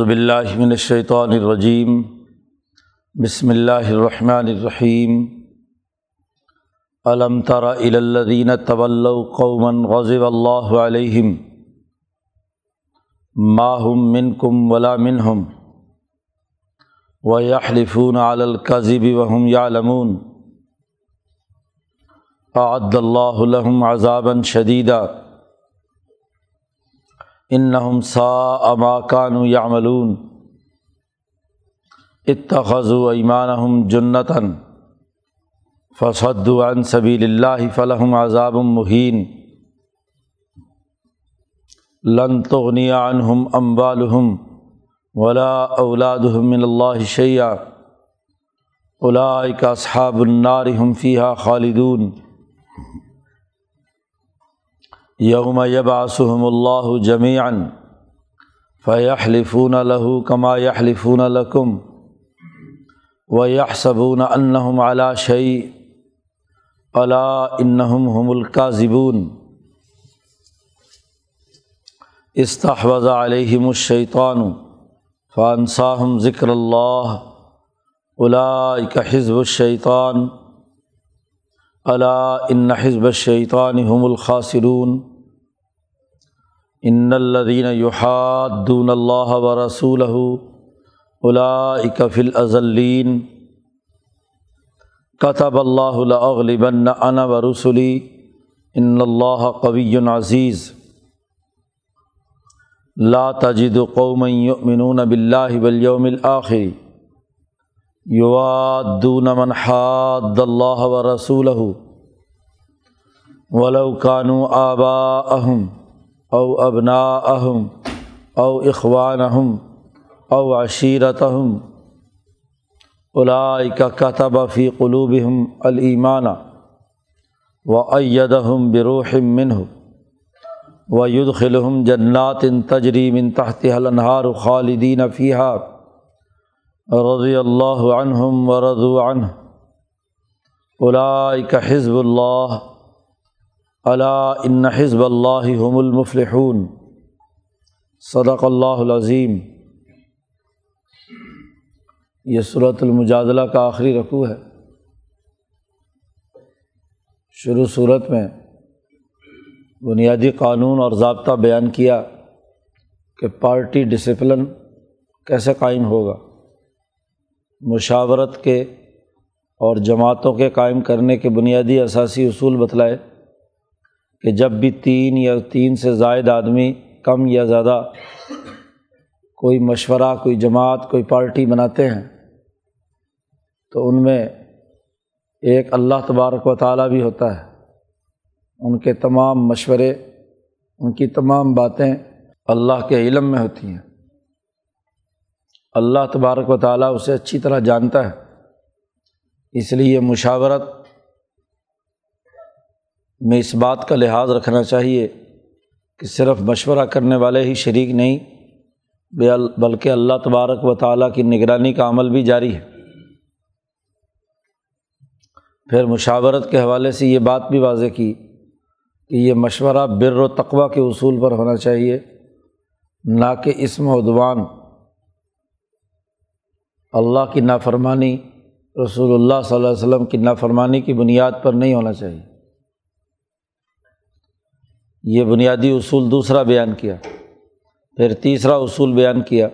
باللہ من الشیطان الرجیم، بسم اللہ الرحمن الرحیم۔ علم تر الدین طول قوما غضب اللہ علیہم ماہم من کم ولا منہم و یحلفون علی القذب وهم یعلمون۔ اعد اللہ لهم عذابا شدیدا انہم سا اما کانو یعملون۔ اتخذوا ایمانہم جنتاً فصدوا عن سبیل اللہ فلہم عذاب مہین۔ لن تغنی عنہم اموالہم ولا اولادہم من اللہ شیئا۔ اولئک اصحاب النار ہم فیہا خالدون۔ یوم یبعثہم اللہ جمیعا فیحلفون له کما یحلفون لکم ویحسبون انہم علی شیء الا انہم هم الکاذبون استحوذ علیہم الشیطان فانساہم ذکر اللہ اولئک حزب الشیطان الا ان حزب الشیطان هم الخاسرون ان الدین یحادون اللہ و رسول فی الازلین کتب اللہ اغلبن انا و رسولی ان اللہ قوی عزیز لا تجد قوم یؤمنون باللہ والیوم الآخر یوادون من حاد اللہ و رسول ولو كانوا آباءهم. او ابنا اہم او اخوان اہم او عشیرت اہم کا کتب فی قلوبہم الایمان و ایدہم بروح منہ و یدخلہم جنات تجری من تحت الانہار خالدین فیہا رضی اللہ عنہم و رضو عنہ اولئک حزب اللہ علا ان حزب اللہ هم المفلحون. صدق اللہ العظیم. یہ صورت المجادلہ کا آخری رقوع ہے. شروع صورت میں بنیادی قانون اور ضابطہ بیان کیا کہ پارٹی ڈسپلن کیسے قائم ہوگا؟ مشاورت کے اور جماعتوں کے قائم کرنے کے بنیادی اثاثی اصول بتلائے کہ جب بھی تین یا تین سے زائد آدمی، کم یا زیادہ، کوئی مشورہ، کوئی جماعت، کوئی پارٹی بناتے ہیں، تو ان میں ایک اللہ تبارک و تعالیٰ بھی ہوتا ہے۔ ان کے تمام مشورے، ان کی تمام باتیں اللہ کے علم میں ہوتی ہیں۔ اللہ تبارک و تعالیٰ اسے اچھی طرح جانتا ہے، اس لیے مشاورت میں اس بات کا لحاظ رکھنا چاہیے کہ صرف مشورہ کرنے والے ہی شریک نہیں بلکہ اللہ تبارک و تعالیٰ کی نگرانی کا عمل بھی جاری ہے۔ پھر مشاورت کے حوالے سے یہ بات بھی واضح کی کہ یہ مشورہ بر و تقوی کے اصول پر ہونا چاہیے، نہ کہ اسم و اللہ کی نافرمانی رسول اللہ صلی اللہ علیہ وسلم کی نافرمانی کی بنیاد پر نہیں ہونا چاہیے۔ یہ بنیادی اصول دوسرا بیان کیا، پھر تیسرا اصول بیان کیا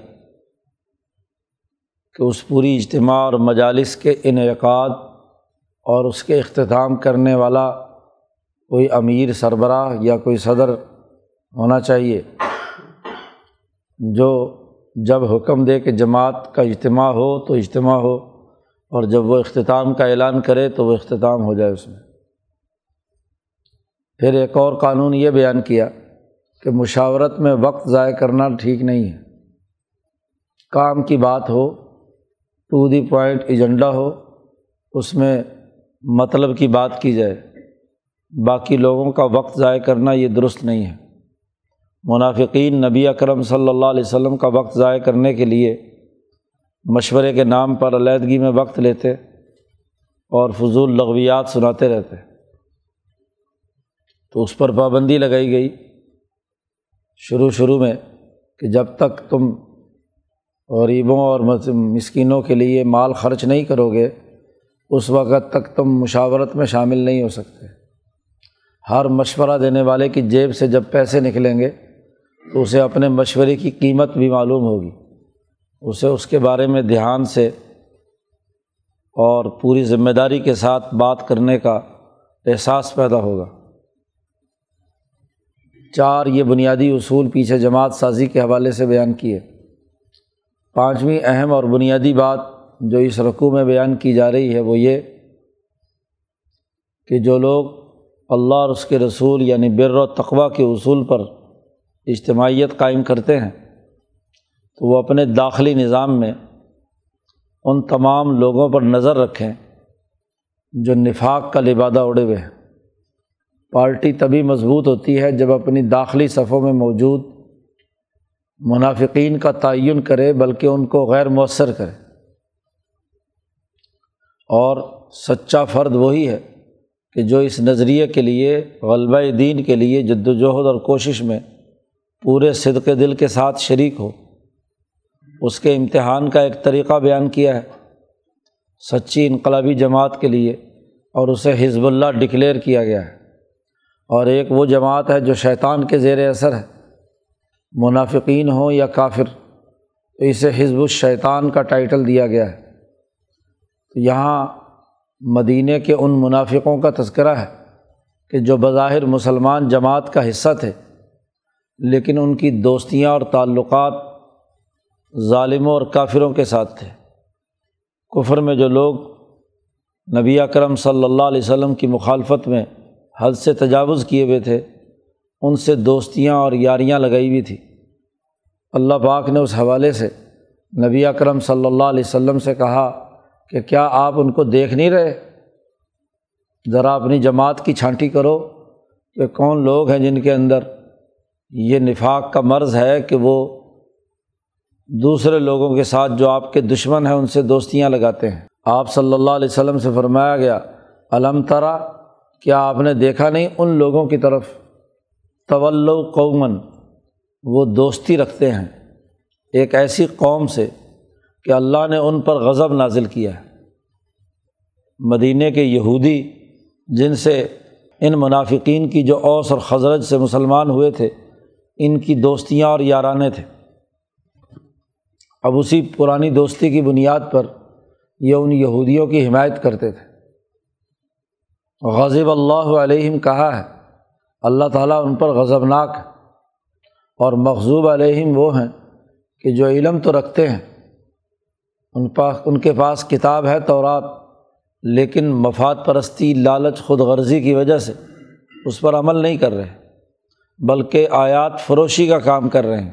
کہ اس پوری اجتماع اور مجالس کے انعقاد اور اس کے اختتام کرنے والا کوئی امیر سربراہ یا کوئی صدر ہونا چاہیے، جو جب حکم دے کہ جماعت کا اجتماع ہو تو اجتماع ہو اور جب وہ اختتام کا اعلان کرے تو وہ اختتام ہو جائے اس میں۔ پھر ایک اور قانون یہ بیان کیا کہ مشاورت میں وقت ضائع کرنا ٹھیک نہیں ہے۔ کام کی بات ہو ٹو دی پوائنٹ ایجنڈا ہو، اس میں مطلب کی بات کی جائے۔ باقی لوگوں کا وقت ضائع کرنا یہ درست نہیں ہے۔ منافقین نبی اکرم صلی اللہ علیہ وسلم کا وقت ضائع کرنے کے لیے مشورے کے نام پر علیحدگی میں وقت لیتے اور فضول لغویات سناتے رہتے۔ تو اس پر پابندی لگائی گئی شروع شروع میں کہ جب تک تم غریبوں اور مسکینوں کے لیے مال خرچ نہیں کرو گے، اس وقت تک تم مشاورت میں شامل نہیں ہو سکتے۔ ہر مشورہ دینے والے کی جیب سے جب پیسے نکلیں گے، تو اسے اپنے مشورے کی قیمت بھی معلوم ہوگی۔ اسے اس کے بارے میں دھیان سے اور پوری ذمہ داری کے ساتھ بات کرنے کا احساس پیدا ہوگا۔ چار یہ بنیادی اصول پیچھے جماعت سازی کے حوالے سے بیان کیے۔ پانچویں اہم اور بنیادی بات جو اس رقوع میں بیان کی جا رہی ہے وہ یہ کہ جو لوگ اللہ اور اس کے رسول یعنی بر و تقوا کے اصول پر اجتماعیت قائم کرتے ہیں تو وہ اپنے داخلی نظام میں ان تمام لوگوں پر نظر رکھیں جو نفاق کا لبادہ اڑے ہوئے ہیں۔ پارٹی تبھی مضبوط ہوتی ہے جب اپنی داخلی صفوں میں موجود منافقین کا تعین کرے، بلکہ ان کو غیر مؤثر کرے۔ اور سچا فرد وہی ہے کہ جو اس نظریے کے لیے، غلبہ دین کے لیے جد وجہد اور کوشش میں پورے صدق دل کے ساتھ شریک ہو، اس کے امتحان کا ایک طریقہ بیان کیا ہے۔ سچی انقلابی جماعت کے لیے اور اسے حزب اللہ ڈکلیئر کیا گیا ہے۔ اور ایک وہ جماعت ہے جو شیطان کے زیر اثر ہے۔ منافقین ہوں یا کافر، تو اسے حزب الشیطان کا ٹائٹل دیا گیا ہے۔ تو یہاں مدینہ کے ان منافقوں کا تذکرہ ہے کہ جو بظاہر مسلمان جماعت کا حصہ تھے، لیکن ان کی دوستیاں اور تعلقات ظالموں اور کافروں کے ساتھ تھے۔ کفر میں جو لوگ نبی اکرم صلی اللہ علیہ وسلم کی مخالفت میں حد سے تجاوز کیے ہوئے تھے، ان سے دوستیاں اور یاریاں لگائی ہوئی تھیں۔ اللہ پاک نے اس حوالے سے نبی اکرم صلی اللہ علیہ وسلم سے کہا کہ کیا آپ ان کو دیکھ نہیں رہے؟ ذرا اپنی جماعت کی چھانٹی کرو کہ کون لوگ ہیں جن کے اندر یہ نفاق کا مرض ہے کہ وہ دوسرے لوگوں کے ساتھ جو آپ کے دشمن ہیں ان سے دوستیاں لگاتے ہیں۔ آپ صلی اللہ علیہ وسلم سے فرمایا گیا علم ترا کیا آپ نے دیکھا نہیں ان لوگوں کی طرف؟ طول قومن وہ دوستی رکھتے ہیں۔ ایک ایسی قوم سے کہ اللہ نے ان پر غضب نازل کیا ہے۔ مدینہ کے یہودی جن سے ان منافقین کی جو اوس اور خزرت سے مسلمان ہوئے تھے، ان کی دوستیاں اور یارانے تھے۔ اب اسی پرانی دوستی کی بنیاد پر یہ ان یہودیوں کی حمایت کرتے تھے۔ غضب اللہ علیہم کہا ہے۔ اللہ تعالیٰ ان پر غضبناک ہے۔ اور مغضوب علیہم وہ ہیں کہ جو علم تو رکھتے ہیں۔ ان پاس، ان کے پاس کتاب ہے تورات، لیکن مفاد پرستی، لالچ، خود غرضی کی وجہ سے اس پر عمل نہیں کر رہے، بلکہ آیات فروشی کا کام کر رہے ہیں۔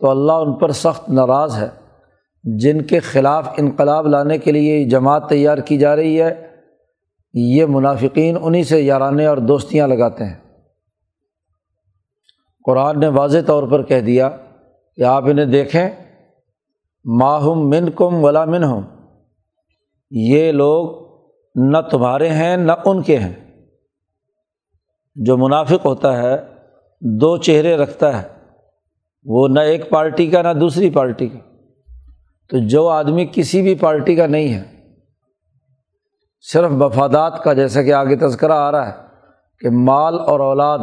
تو اللہ ان پر سخت ناراض ہے۔ جن کے خلاف انقلاب لانے کے لیے جماعت تیار کی جا رہی ہے یہ منافقین انہیں سے یارانے اور دوستیاں لگاتے ہیں۔ قرآن نے واضح طور پر کہہ دیا کہ آپ انہیں دیکھیں۔ ماہم من کم ولا من ہوں یہ لوگ نہ تمہارے ہیں نہ ان کے ہیں۔ جو منافق ہوتا ہے، دو چہرے رکھتا ہے۔ وہ نہ ایک پارٹی کا نہ دوسری پارٹی کا۔ تو جو آدمی کسی بھی پارٹی کا نہیں ہے صرف مفادات کا جیسا کہ آگے تذکرہ آ رہا ہے کہ مال اور اولاد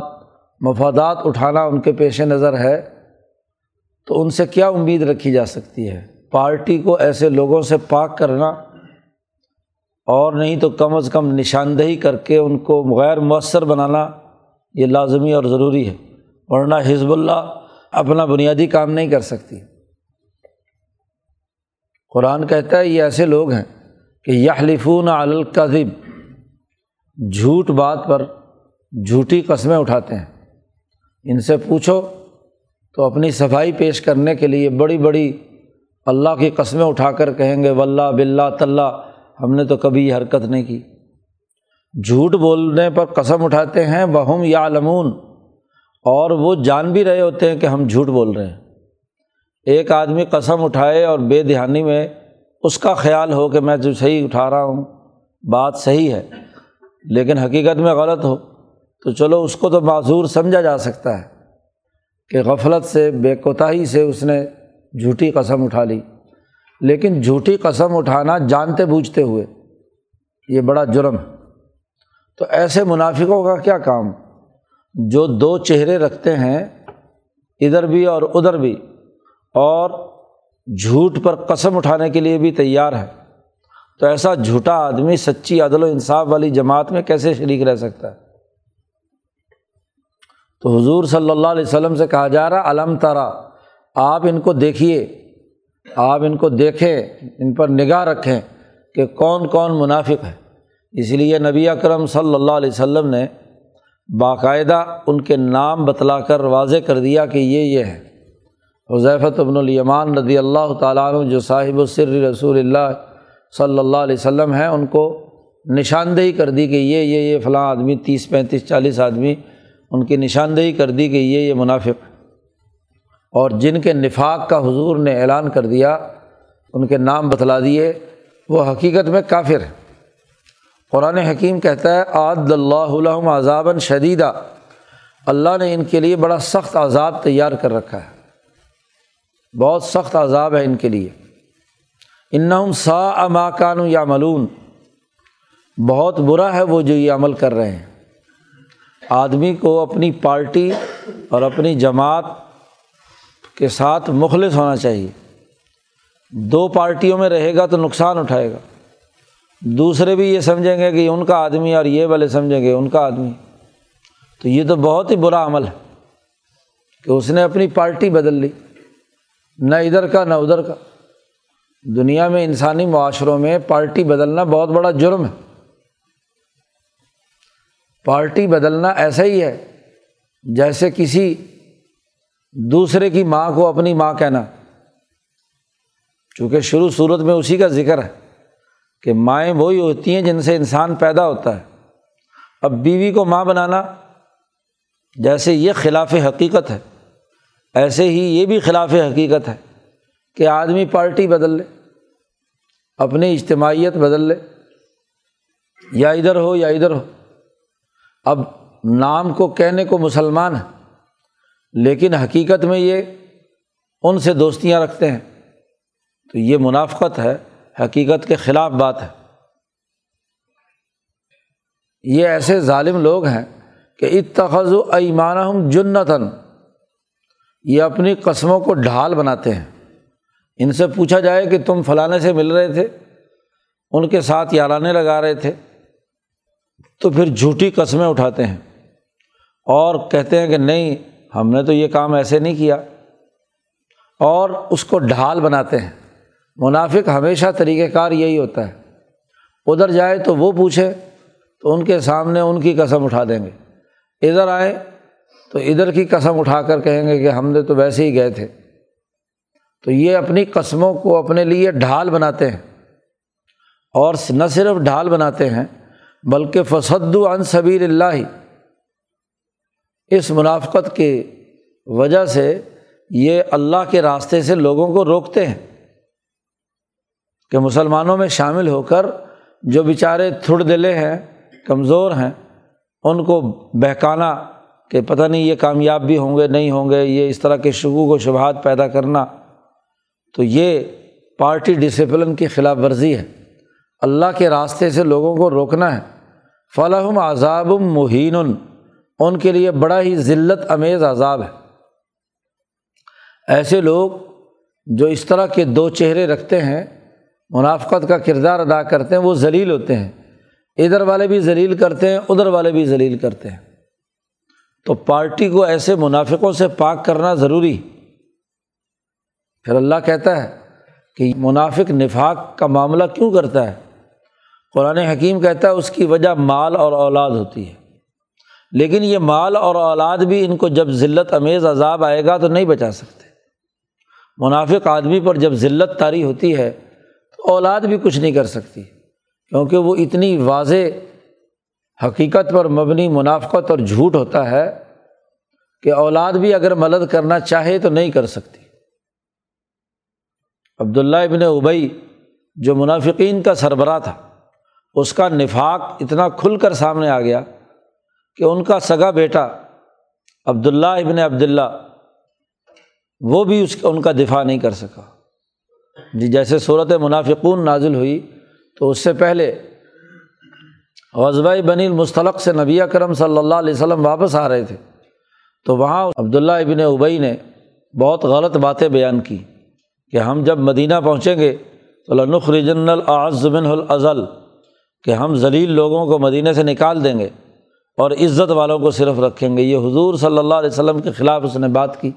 مفادات اٹھانا ان کے پیش نظر ہے، تو ان سے کیا امید رکھی جا سکتی ہے؟ پارٹی کو ایسے لوگوں سے پاک کرنا اور نہیں تو کم از کم نشاندہی کر کے ان کو غیر مؤثر بنانا یہ لازمی اور ضروری ہے، ورنہ حزب اللہ اپنا بنیادی کام نہیں کر سکتی۔ قرآن کہتا ہے یہ ایسے لوگ ہیں کہ یحلفون القذب جھوٹ بات پر جھوٹی قسمیں اٹھاتے ہیں۔ ان سے پوچھو تو اپنی صفائی پیش کرنے کے لیے بڑی بڑی اللہ کی قسمیں اٹھا کر کہیں گے ولہ بلّہ طلّہ ہم نے تو کبھی یہ حرکت نہیں کی۔ جھوٹ بولنے پر قسم اٹھاتے ہیں بہم یا لمون اور وہ جان بھی رہے ہوتے ہیں کہ ہم جھوٹ بول رہے ہیں۔ ایک آدمی قسم اٹھائے اور بے دہانی میں اس کا خیال ہو کہ میں جو صحیح اٹھا رہا ہوں، بات صحیح ہے، لیکن حقیقت میں غلط ہو، تو چلو اس کو تو معذور سمجھا جا سکتا ہے کہ غفلت سے، بے کوتاہی سے اس نے جھوٹی قسم اٹھا لی۔ لیکن جھوٹی قسم اٹھانا جانتے بوجھتے ہوئے یہ بڑا جرم ہے۔ تو ایسے منافقوں کا کیا کام؟ جو دو چہرے رکھتے ہیں، ادھر بھی اور ادھر بھی، اور جھوٹ پر قسم اٹھانے کے لیے بھی تیار ہے۔ تو ایسا جھوٹا آدمی سچی عدل و انصاف والی جماعت میں کیسے شریک رہ سکتا ہے؟ تو حضور صلی اللہ علیہ وسلم سے کہا جا رہا علم ترا، آپ ان کو دیکھیے، آپ ان کو دیکھیں، ان پر نگاہ رکھیں کہ کون کون منافق ہے۔ اس لیے نبی اکرم صلی اللہ علیہ وسلم نے باقاعدہ ان کے نام بتلا کر واضح کر دیا کہ یہ یہ ہے۔ حضیفت ابن الیمان رضی اللہ تعالیٰ عنہ جو صاحب السر رسول اللہ صلی اللہ علیہ وسلم ہیں، ان کو نشاندہی کر دی کہ یہ یہ یہ فلاں آدمی، تیس، پینتیس، چالیس آدمی، ان کی نشاندہی کر دی کہ یہ یہ منافق اور جن کے نفاق کا حضور نے اعلان کر دیا، ان کے نام بتلا دیے، وہ حقیقت میں کافر ہے قرآن حکیم کہتا ہے، آد اللہ علم عذابً شدیدہ اللہ نے ان کے لیے بڑا سخت عذاب تیار کر رکھا ہے۔ بہت سخت عذاب ہے ان کے لیے۔ انہم سا اماکان یا ملون بہت برا ہے وہ جو یہ عمل کر رہے ہیں۔ آدمی کو اپنی پارٹی اور اپنی جماعت کے ساتھ مخلص ہونا چاہیے۔ دو پارٹیوں میں رہے گا تو نقصان اٹھائے گا۔ دوسرے بھی یہ سمجھیں گے کہ ان کا آدمی اور یہ والے سمجھیں گے ان کا آدمی۔ تو یہ تو بہت ہی برا عمل ہے کہ اس نے اپنی پارٹی بدل لی۔ نہ ادھر کا نہ ادھر کا۔ دنیا میں انسانی معاشروں میں پارٹی بدلنا بہت بڑا جرم ہے۔ پارٹی بدلنا ایسا ہی ہے جیسے کسی دوسرے کی ماں کو اپنی ماں کہنا۔ چونکہ شروع صورت میں اسی کا ذکر ہے کہ مائیں وہی ہوتی ہیں جن سے انسان پیدا ہوتا ہے۔ اب بیوی کو ماں بنانا جیسے یہ خلاف حقیقت ہے۔ ایسے ہی یہ بھی خلاف حقیقت ہے کہ آدمی پارٹی بدل لے، اپنی اجتماعیت بدل لے، یا ادھر ہو یا ادھر ہو۔ اب نام کو کہنے کو مسلمان ہے، لیکن حقیقت میں یہ ان سے دوستیاں رکھتے ہیں۔ تو یہ منافقت ہے، حقیقت کے خلاف بات ہے۔ یہ ایسے ظالم لوگ ہیں کہ اتخذ و ایمان جنتن یہ اپنی قسموں کو ڈھال بناتے ہیں۔ ان سے پوچھا جائے کہ تم فلانے سے مل رہے تھے، ان کے ساتھ یارانے لگا رہے تھے، تو پھر جھوٹی قسمیں اٹھاتے ہیں۔ اور کہتے ہیں کہ نہیں، ہم نے تو یہ کام ایسے نہیں کیا۔ اور اس کو ڈھال بناتے ہیں۔ منافق ہمیشہ طریقۂ کار یہی ہوتا ہے۔ ادھر جائے تو وہ پوچھے، تو ان کے سامنے ان کی قسم اٹھا دیں گے۔ ادھر آئے تو ادھر کی قسم اٹھا کر کہیں گے کہ ہم نے تو ویسے ہی گئے تھے۔ تو یہ اپنی قسموں کو اپنے لیے ڈھال بناتے ہیں۔ اور نہ صرف ڈھال بناتے ہیں، بلکہ فسد عن صبیر اللہ ہی اس منافقت کی وجہ سے یہ اللہ کے راستے سے لوگوں کو روکتے ہیں۔ کہ مسلمانوں میں شامل ہو کر جو بیچارے تھڑ دلے ہیں، کمزور ہیں، ان کو بہکانا کہ پتہ نہیں یہ کامیاب بھی ہوں گے، نہیں ہوں گے، یہ اس طرح کے شکوک و شبہات پیدا کرنا۔ تو یہ پارٹی ڈسپلن کی خلاف ورزی ہے۔ اللہ کے راستے سے لوگوں کو روکنا ہے۔ فلاحم عذاب مہین ان کے لیے بڑا ہی ذلت، امیز عذاب ہے۔ ایسے لوگ جو اس طرح کے دو چہرے رکھتے ہیں، منافقت کا کردار ادا کرتے ہیں، وہ ذلیل ہوتے ہیں۔ ادھر والے بھی ذلیل کرتے ہیں، ادھر والے بھی ذلیل کرتے ہیں۔ تو پارٹی کو ایسے منافقوں سے پاک کرنا ضروری۔ پھر اللہ کہتا ہے کہ منافق نفاق کا معاملہ کیوں کرتا ہے؟ قرآن حکیم کہتا ہے اس کی وجہ مال اور اولاد ہوتی ہے۔ لیکن یہ مال اور اولاد بھی ان کو جب ذلت، امیز، عذاب آئے گا تو نہیں بچا سکتے۔ منافق آدمی پر جب ذلت طاری ہوتی ہے تو اولاد بھی کچھ نہیں کر سکتی، کیونکہ وہ اتنی واضح حقیقت پر مبنی منافقت اور جھوٹ ہوتا ہے کہ اولاد بھی اگر مدد کرنا چاہے تو نہیں کر سکتی۔ عبداللہ ابن ابئی جو منافقین کا سربراہ تھا، اس کا نفاق اتنا کھل کر سامنے آ گیا کہ ان کا سگا بیٹا عبداللہ ابن عبداللہ، وہ بھی اس ان کا دفاع نہیں کر سکا۔ جی جیسے صورت منافقون نازل ہوئی، تو اس سے پہلے غزبۂ بنی المستلق سے نبی کرم صلی اللہ علیہ وسلم واپس آ رہے تھے۔ تو وہاں عبداللہ ابن ابئی نے بہت غلط باتیں بیان کی کہ ہم جب مدینہ پہنچیں گے تو لنخ رجن العظمن الازل، کہ ہم ذلیل لوگوں کو مدینہ سے نکال دیں گے اور عزت والوں کو صرف رکھیں گے۔ یہ حضور صلی اللہ علیہ وسلم کے خلاف اس نے بات کی۔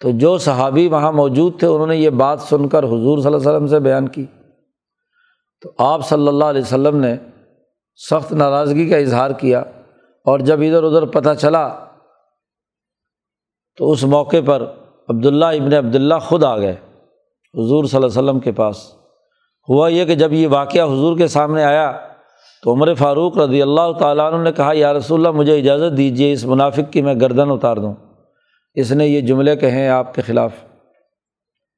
تو جو صحابی وہاں موجود تھے، انہوں نے یہ بات سن کر حضور صلی اللہ علیہ وسلم سے بیان کی۔ تو آپ صلی اللہ علیہ وسلم نے سخت ناراضگی کا اظہار کیا اور جب ادھر ادھر پتہ چلا تو اس موقع پر عبداللہ ابن عبداللہ خود آ گئے۔ حضور صلی اللہ علیہ وسلم کے پاس۔ ہوا یہ کہ جب یہ واقعہ حضور کے سامنے آیا تو عمر فاروق رضی اللہ تعالیٰ عنہ نے کہا، یا رسول اللہ، مجھے اجازت دیجیے اس منافق کی میں گردن اتار دوں۔ اس نے یہ جملے کہیں آپ کے خلاف۔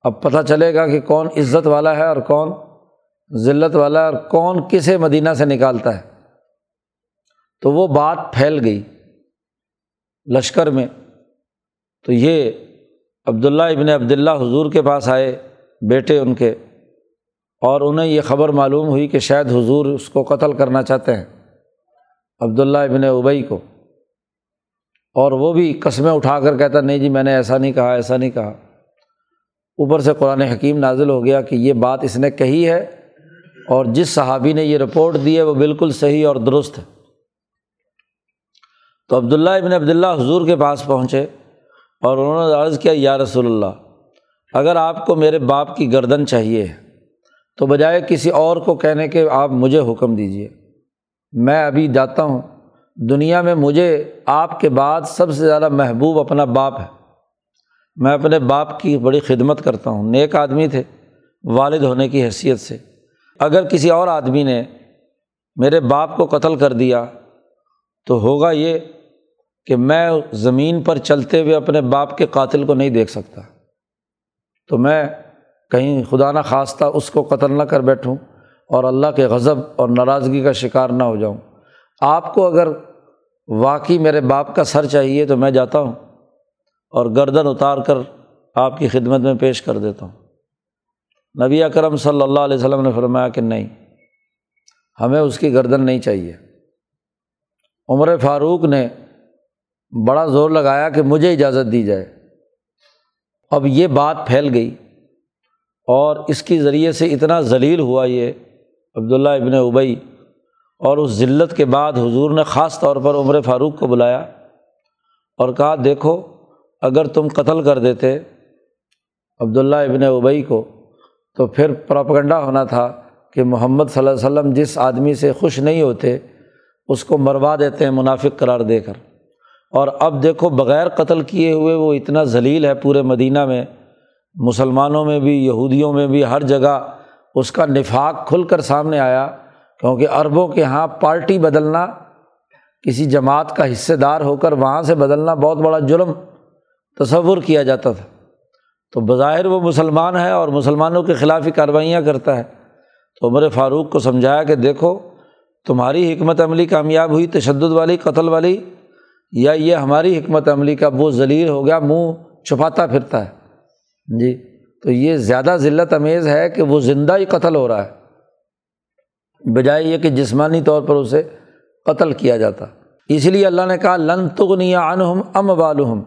اب پتہ چلے گا کہ کون عزت والا ہے اور کون ذلت والا اور کون کسے مدینہ سے نکالتا ہے؟ تو وہ بات پھیل گئی لشکر میں۔ تو یہ عبداللہ ابن عبداللہ حضور کے پاس آئے بیٹے ان کے اور انہیں یہ خبر معلوم ہوئی کہ شاید حضور اس کو قتل کرنا چاہتے ہیں عبداللہ ابن ابئی کو۔ اور وہ بھی قسمیں اٹھا کر کہتا، نہیں جی میں نے ایسا نہیں کہا، ایسا نہیں کہا۔ اوپر سے قرآن حکیم نازل ہو گیا کہ یہ بات اس نے کہی ہے اور جس صحابی نے یہ رپورٹ دی ہے وہ بالکل صحیح اور درست ہے۔ تو عبداللہ ابن عبداللہ حضور کے پاس پہنچے اور انہوں نے عرض کیا، یا رسول اللہ، اگر آپ کو میرے باپ کی گردن چاہیے تو بجائے کسی اور کو کہنے کے آپ مجھے حکم دیجیے میں ابھی جاتا ہوں۔ دنیا میں مجھے آپ کے بعد سب سے زیادہ محبوب اپنا باپ ہے۔ میں اپنے باپ کی بڑی خدمت کرتا ہوں۔ نیک آدمی تھے، والد ہونے کی حیثیت سے۔ اگر کسی اور آدمی نے میرے باپ کو قتل کر دیا تو ہوگا یہ کہ میں زمین پر چلتے ہوئے اپنے باپ کے قاتل کو نہیں دیکھ سکتا۔ تو میں کہیں خدا نہ خواستہ اس کو قتل نہ کر بیٹھوں اور اللہ کے غضب اور ناراضگی کا شکار نہ ہو جاؤں۔ آپ کو اگر واقعی میرے باپ کا سر چاہیے تو میں جاتا ہوں اور گردن اتار کر آپ کی خدمت میں پیش کر دیتا ہوں۔ نبی اکرم صلی اللہ علیہ وسلم نے فرمایا کہ نہیں، ہمیں اس کی گردن نہیں چاہیے۔ عمر فاروق نے بڑا زور لگایا کہ مجھے اجازت دی جائے۔ اب یہ بات پھیل گئی اور اس کے ذریعے سے اتنا ذلیل ہوا یہ عبداللہ ابن ابئی اور اس ذلت کے بعد حضور نے خاص طور پر عمر فاروق کو بلایا اور کہا، دیکھو، اگر تم قتل کر دیتے عبداللہ ابن ابئی کو تو پھر پراپگنڈا ہونا تھا کہ محمد صلی اللہ علیہ وسلم جس آدمی سے خوش نہیں ہوتے، اس کو مروا دیتے ہیں منافق قرار دے کر۔ اور اب دیکھو، بغیر قتل کیے ہوئے وہ اتنا ذلیل ہے پورے مدینہ میں۔ مسلمانوں میں بھی، یہودیوں میں بھی، ہر جگہ اس کا نفاق کھل کر سامنے آیا۔ کیونکہ عربوں کے یہاں پارٹی بدلنا، کسی جماعت کا حصے دار ہو کر وہاں سے بدلنا بہت بڑا جرم تصور کیا جاتا تھا۔ تو بظاہر وہ مسلمان ہے اور مسلمانوں کے خلاف ہی کاروائیاں کرتا ہے۔ تو عمر فاروق کو سمجھایا کہ دیکھو، تمہاری حکمت عملی کامیاب ہوئی، تشدد والی، قتل والی، یا یہ ہماری حکمت عملی کا وہ ذلیل ہو گیا، منہ چھپاتا پھرتا ہے۔ جی تو یہ زیادہ ذلت امیز ہے کہ وہ زندہ ہی قتل ہو رہا ہے۔ بجائے یہ کہ جسمانی طور پر اسے قتل کیا جاتا۔ اس لیے اللہ نے کہا، لن تغنیا عنہم ام والم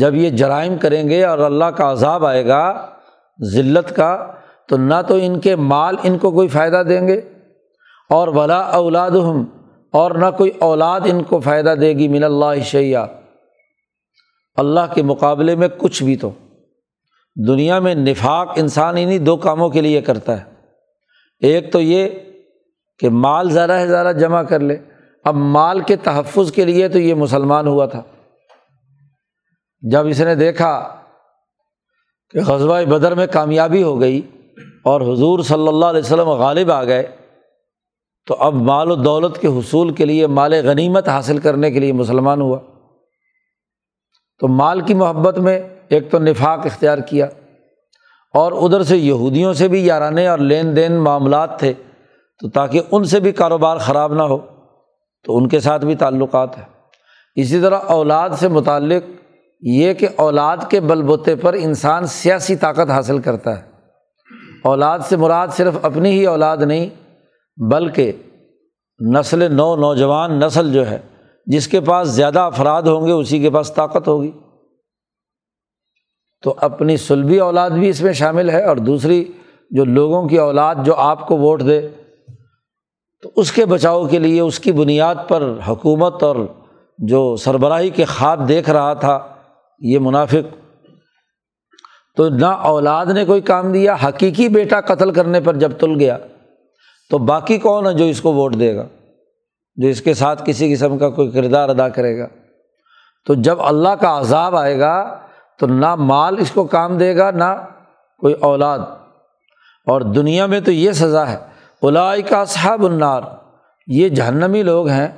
جب یہ جرائم کریں گے اور اللہ کا عذاب آئے گا، ذلت کا، تو نہ تو ان کے مال ان کو کوئی فائدہ دیں گے۔ اور ولا اولاد ہم اور نہ کوئی اولاد ان کو فائدہ دے گی من اللہ شیا اللہ کے مقابلے میں کچھ بھی تو۔ دنیا میں نفاق انسان انہیں دو کاموں کے لیے کرتا ہے۔ ایک تو یہ کہ مال زیادہ سے زیادہ جمع کر لے۔ اب مال کے تحفظ کے لیے تو یہ مسلمان ہوا تھا۔ جب اس نے دیکھا کہ غزوہ بدر میں کامیابی ہو گئی اور حضور صلی اللہ علیہ وسلم غالب آ گئے، تو اب مال و دولت کے حصول کے لیے، مال غنیمت حاصل کرنے کے لیے مسلمان ہوا۔ تو مال کی محبت میں ایک تو نفاق اختیار کیا اور ادھر سے یہودیوں سے بھی یارانے اور لین دین معاملات تھے، تو تاکہ ان سے بھی کاروبار خراب نہ ہو، تو ان کے ساتھ بھی تعلقات ہیں۔ اسی طرح اولاد سے متعلق یہ کہ اولاد کے بل بوتے پر انسان سیاسی طاقت حاصل کرتا ہے۔ اولاد سے مراد صرف اپنی ہی اولاد نہیں، بلکہ نسل نو نوجوان نسل جو ہے، جس کے پاس زیادہ افراد ہوں گے، اسی کے پاس طاقت ہوگی۔ تو اپنی سلبی اولاد بھی اس میں شامل ہے اور دوسری جو لوگوں کی اولاد جو آپ کو ووٹ دے، تو اس کے بچاؤ کے لیے اس کی بنیاد پر حکومت اور جو سربراہی کے خواب دیکھ رہا تھا یہ منافق۔ تو نہ اولاد نے کوئی کام دیا، حقیقی بیٹا قتل کرنے پر جب تل گیا، تو باقی کون ہے جو اس کو ووٹ دے گا؟ جو اس کے ساتھ کسی قسم کا کوئی کردار ادا کرے گا؟ تو جب اللہ کا عذاب آئے گا، تو نہ مال اس کو کام دے گا، نہ کوئی اولاد۔ اور دنیا میں تو یہ سزا ہے الائی کا صحاب النار۔ یہ جہنمی لوگ ہیں،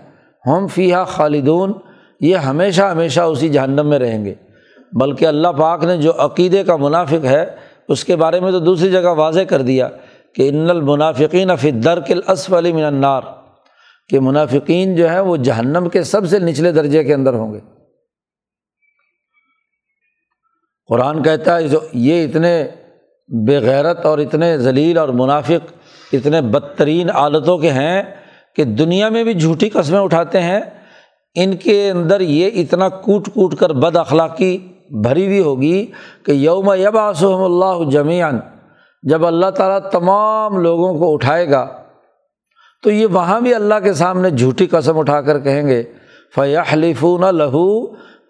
ہم فیحہ خالدون، یہ ہمیشہ ہمیشہ اسی جہنم میں رہیں گے۔ بلکہ اللہ پاک نے جو عقیدے کا منافق ہے، اس کے بارے میں تو دوسری جگہ واضح کر دیا کہ ان المنافقین فی درکل اصف علی من النار، کہ منافقین جو ہے وہ جہنم کے سب سے نچلے درجے کے اندر ہوں گے۔ قرآن کہتا ہے، جو یہ اتنے بےغیرت اور اتنے ذلیل اور منافق، اتنے بدترین عادتوں کے ہیں کہ دنیا میں بھی جھوٹی قسمیں اٹھاتے ہیں۔ ان کے اندر یہ اتنا کوٹ کوٹ کر بد اخلاقی بھری ہوئی ہوگی کہ یوم یب آسم اللہ جمیان جب اللہ تعالیٰ تمام لوگوں کو اٹھائے گا، تو یہ وہاں بھی اللہ کے سامنے جھوٹی قسم اٹھا کر کہیں گے فیحلفون لہو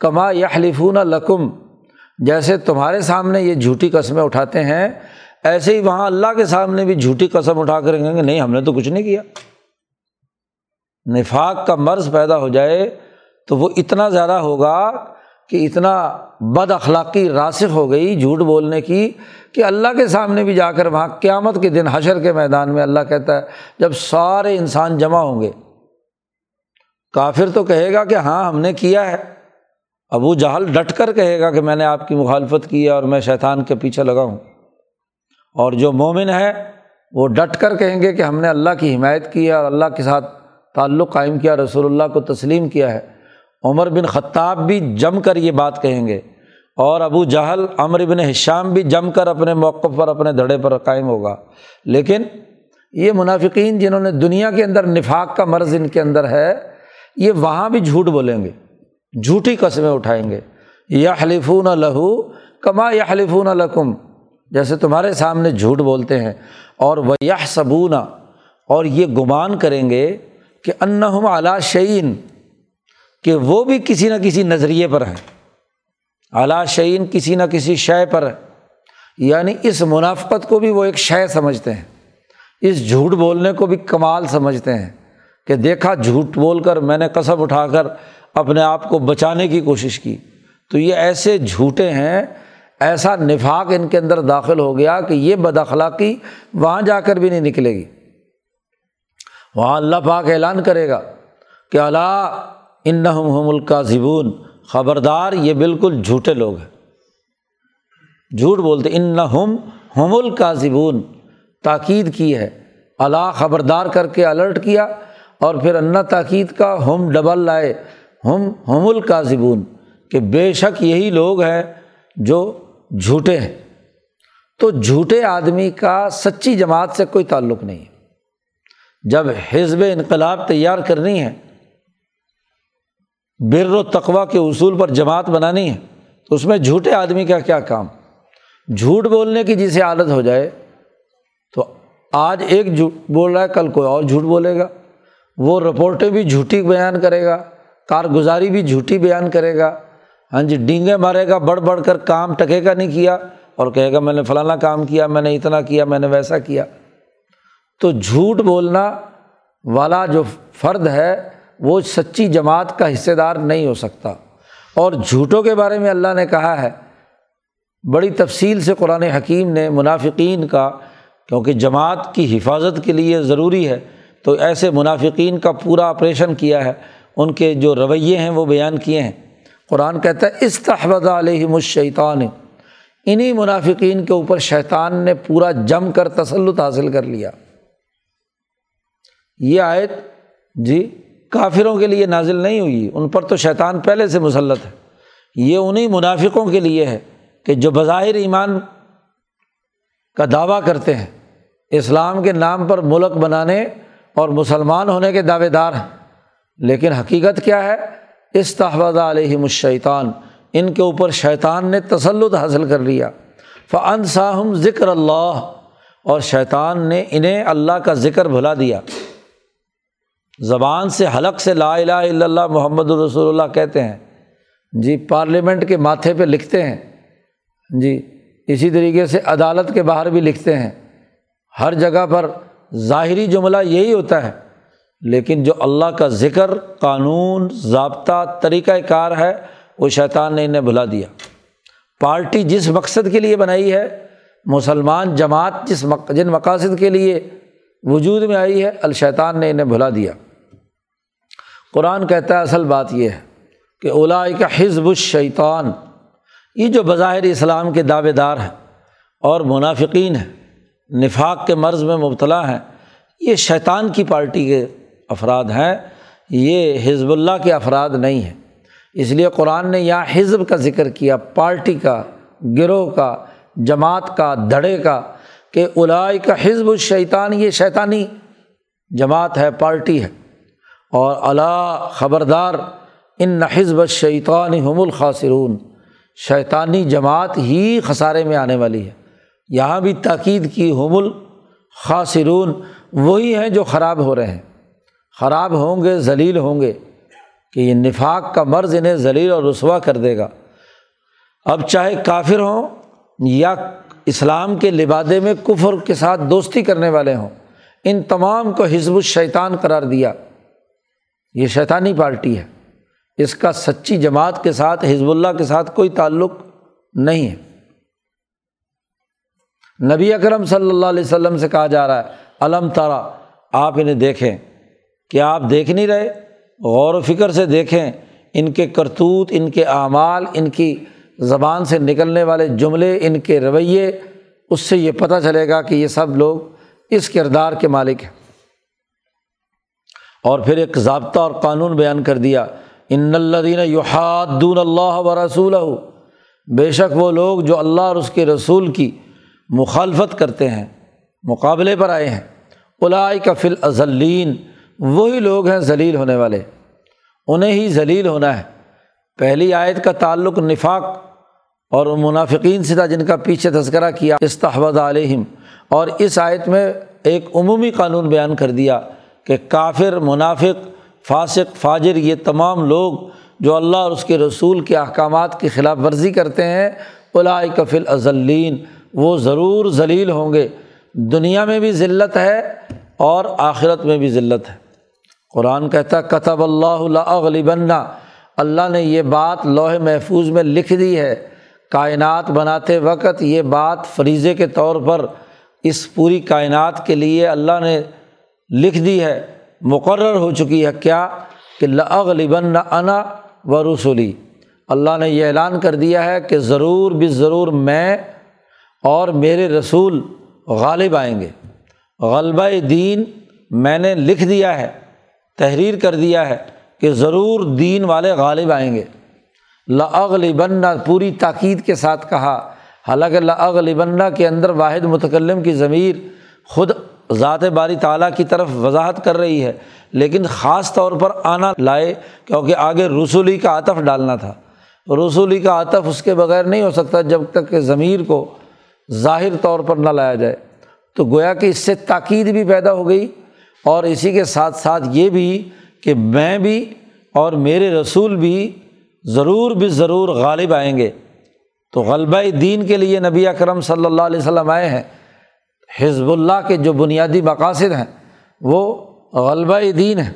کما یحلفون لکم جیسے تمہارے سامنے یہ جھوٹی قسمیں اٹھاتے ہیں، ایسے ہی وہاں اللہ کے سامنے بھی جھوٹی قسم اٹھا کر کہیں گے، نہیں، ہم نے تو کچھ نہیں کیا۔ نفاق کا مرض پیدا ہو جائے تو وہ اتنا زیادہ ہوگا کہ اتنا بد اخلاقی راسخ ہو گئی جھوٹ بولنے کی کہ اللہ کے سامنے بھی جا کر وہاں قیامت کے دن حشر کے میدان میں اللہ کہتا ہے، جب سارے انسان جمع ہوں گے۔ کافر تو کہے گا کہ ہاں ہم نے کیا ہے۔ ابو جہل ڈٹ کر کہے گا کہ میں نے آپ کی مخالفت کی ہے اور میں شیطان کے پیچھے لگا ہوں۔ اور جو مومن ہے، وہ ڈٹ کر کہیں گے کہ ہم نے اللہ کی حمایت کی ہے اور اللہ کے ساتھ تعلق قائم کیا، رسول اللہ کو تسلیم کیا ہے۔ عمر بن خطاب بھی جم کر یہ بات کہیں گے اور ابو جہل، عمر بن حشام بھی جم کر اپنے موقع پر، اپنے دھڑے پر قائم ہوگا۔ لیکن یہ منافقین جنہوں نے دنیا کے اندر نفاق کا مرض ان کے اندر ہے، یہ وہاں بھی جھوٹ بولیں گے، جھوٹی قسمیں اٹھائیں گے۔ یا حلیفون لہو کما یا حلیفون لکم، جیسے تمہارے سامنے جھوٹ بولتے ہیں۔ اور وہ یہ صبونا اور یہ گمان کریں گے کہ انہم اعلیٰ شعین کہ وہ بھی کسی نہ کسی نظریے پر ہیں اعلیٰ شعین کسی نہ کسی شے پر ہے۔ یعنی اس منافقت کو بھی وہ ایک شے سمجھتے ہیں۔ اس جھوٹ بولنے کو بھی کمال سمجھتے ہیں کہ دیکھا جھوٹ بول کر میں نے قسم اٹھا کر اپنے آپ کو بچانے کی کوشش کی۔ تو یہ ایسے جھوٹے ہیں، ایسا نفاق ان کے اندر داخل ہو گیا کہ یہ بد اخلاقی وہاں جا کر بھی نہیں نکلے گی۔ وہاں اللہ پاک اعلان کرے گا کہ اللہ ان ملک کا زبون خبردار یہ بالکل جھوٹے لوگ ہیں۔ جھوٹ بولتے ان ہم ہم کا زبون تاکید کی ہے۔ اللہ خبردار کر کے الرٹ کیا اور پھر اللہ تاکید کا ہم ڈبل لائے۔ ہم ہم کا زبون کہ بے شک یہی لوگ ہیں جو جھوٹے ہیں۔ تو جھوٹے آدمی کا سچی جماعت سے کوئی تعلق نہیں۔ ہے جب حزب انقلاب تیار کرنی ہے بر و تقوا کے اصول پر جماعت بنانی ہے، تو اس میں جھوٹے آدمی کا کیا کام؟ جھوٹ بولنے کی جسے عادت ہو جائے، تو آج ایک جھوٹ بول رہا ہے، کل کوئی اور جھوٹ بولے گا۔ وہ رپورٹیں بھی جھوٹی بیان کرے گا، کارگزاری بھی جھوٹی بیان کرے گا۔ ہاں جی ڈینگے مارے گا، بڑھ بڑھ کر کام ٹکے کا نہیں کیا، اور کہے گا، میں نے فلانا کام کیا، میں نے اتنا کیا، میں نے ویسا کیا۔ تو جھوٹ بولنا والا جو فرد ہے وہ سچی جماعت کا حصے دار نہیں ہو سکتا۔ اور جھوٹوں کے بارے میں اللہ نے کہا ہے، بڑی تفصیل سے قرآن حکیم نے منافقین کا، کیونکہ جماعت کی حفاظت کے لیے ضروری ہے، تو ایسے منافقین کا پورا آپریشن کیا ہے۔ ان کے جو رویے ہیں وہ بیان کیے ہیں۔ قرآن کہتا ہے استحبد علیہ الشیطان۔ انہیں منافقین کے اوپر شیطان نے پورا جم کر تسلط حاصل کر لیا۔ یہ آیت جی کافروں کے لیے نازل نہیں ہوئی۔ ان پر تو شیطان پہلے سے مسلط ہے۔ یہ انہیں منافقوں کے لیے ہے کہ جو بظاہر ایمان کا دعویٰ کرتے ہیں، اسلام کے نام پر ملک بنانے اور مسلمان ہونے کے دعوے دار ہیں۔ لیکن حقیقت کیا ہے؟ استحفظ علیہم الشیطان، ان کے اوپر شیطان نے تسلط حاصل کر لیا۔ فن ذکر اللہ اور شیطان نے انہیں اللہ کا ذکر بھلا دیا۔ زبان سے حلق سے لا الہ الا اللہ محمد الرسول اللہ کہتے ہیں۔ جی پارلیمنٹ کے ماتھے پہ لکھتے ہیں۔ جی اسی طریقے سے عدالت کے باہر بھی لکھتے ہیں۔ ہر جگہ پر ظاہری جملہ یہی ہوتا ہے۔ لیکن جو اللہ کا ذکر، قانون، ضابطہ طریقۂ کار ہے، وہ شیطان نے انہیں بھلا دیا۔ پارٹی جس مقصد کے لیے بنائی ہے، مسلمان جماعت جس جن مقاصد کے لیے وجود میں آئی ہے الشیطان نے انہیں بھلا دیا۔ قرآن کہتا ہے، اصل بات یہ ہے کہ اولا کا حزب الشیطان، یہ جو بظاہر اسلام کے دعوے دار ہیں اور منافقین ہیں، نفاق کے مرض میں مبتلا ہیں، یہ شیطان کی پارٹی کے افراد ہیں، یہ حزب اللہ کے افراد نہیں ہیں۔ اس لیے قرآن نے یہاں حزب کا ذکر کیا، پارٹی کا، گروہ کا، جماعت کا، دھڑے کا۔ کہ الائی کا حزب الشیطان، یہ شیطانی جماعت ہے، پارٹی ہے۔ اور اللہ خبردار، ان حزب الشیطان ہم الخاصرون شیطانی جماعت ہی خسارے میں آنے والی ہے۔ یہاں بھی تاکید کی ہم الخاصرون وہی ہیں جو خراب ہو رہے ہیں۔ خراب ہوں گے، ذلیل ہوں گے، کہ یہ نفاق کا مرض انہیں ذلیل اور رسوا کر دے گا۔ اب چاہے کافر ہوں یا اسلام کے لبادے میں کفر کے ساتھ دوستی کرنے والے ہوں۔ ان تمام کو حزب الشیطان قرار دیا۔ یہ شیطانی پارٹی ہے۔ اس کا سچی جماعت کے ساتھ، حزب اللہ کے ساتھ کوئی تعلق نہیں ہے۔ نبی اکرم صلی اللہ علیہ وسلم سے کہا جا رہا ہے، علم تارا آپ انہیں دیکھیں۔ کیا آپ دیکھ نہیں رہے؟ غور و فکر سے دیکھیں۔ ان کے کرتوت، ان کے اعمال، ان کی زبان سے نکلنے والے جملے ان کے رویے، اس سے یہ پتہ چلے گا کہ یہ سب لوگ اس کردار کے مالک ہیں۔ اور پھر ایک ضابطہ اور قانون بیان کر دیا، ان الدین یحادون اللہ و رسول بے شک وہ لوگ جو اللہ اور اس کے رسول کی مخالفت کرتے ہیں، مقابلے پر آئے ہیں۔ الائی کا فل ازلین وہی لوگ ہیں ذلیل ہونے والے۔ انہیں ہی ذلیل ہونا ہے۔ پہلی آیت کا تعلق نفاق اور منافقین سے تھا جن کا پیچھے تذکرہ کیا استحبد علیہم۔ اور اس آیت میں ایک عمومی قانون بیان کر دیا کہ کافر، منافق، فاسق، فاجر، یہ تمام لوگ جو اللہ اور اس کے رسول کے احکامات کی خلاف ورزی کرتے ہیں الائی کفل ازلین وہ ضرور ذلیل ہوں گے۔ دنیا میں بھی ذلت ہے اور آخرت میں بھی ذلت ہے۔ قرآن کہتا کتب اللہ غلیبنا اللہ نے یہ بات لوہے محفوظ میں لکھ دی ہے۔ کائنات بناتے وقت یہ بات فریضے کے طور پر اس پوری کائنات کے لیے اللہ نے لکھ دی ہے، مقرر ہو چکی ہے۔ کیا؟ کہ لغلبن انا و رسولی اللہ نے یہ اعلان کر دیا ہے کہ ضرور بھی ضرور میں اور میرے رسول غالب آئیں گے۔ غلبہ دین میں نے لکھ دیا ہے، تحریر کر دیا ہے کہ ضرور دین والے غالب آئیں گے۔ لغلبن پوری تاکید کے ساتھ کہا، حالانکہ لغلبن کے اندر واحد متکلم کی ضمیر خود ذات باری تعالیٰ کی طرف وضاحت کر رہی ہے، لیکن خاص طور پر آنا لائے کیونکہ آگے رسولی کا عطف ڈالنا تھا، رسولی کا عطف اس کے بغیر نہیں ہو سکتا جب تک کہ ضمیر کو ظاہر طور پر نہ لایا جائے، تو گویا کہ اس سے تاکید بھی پیدا ہو گئی، اور اسی کے ساتھ ساتھ یہ بھی کہ میں بھی اور میرے رسول بھی ضرور بھی ضرور غالب آئیں گے۔ تو غلبہ دین کے لیے نبی اکرم صلی اللہ علیہ وسلم آئے ہیں۔ حزب اللہ کے جو بنیادی مقاصد ہیں، وہ غلبہ دین ہے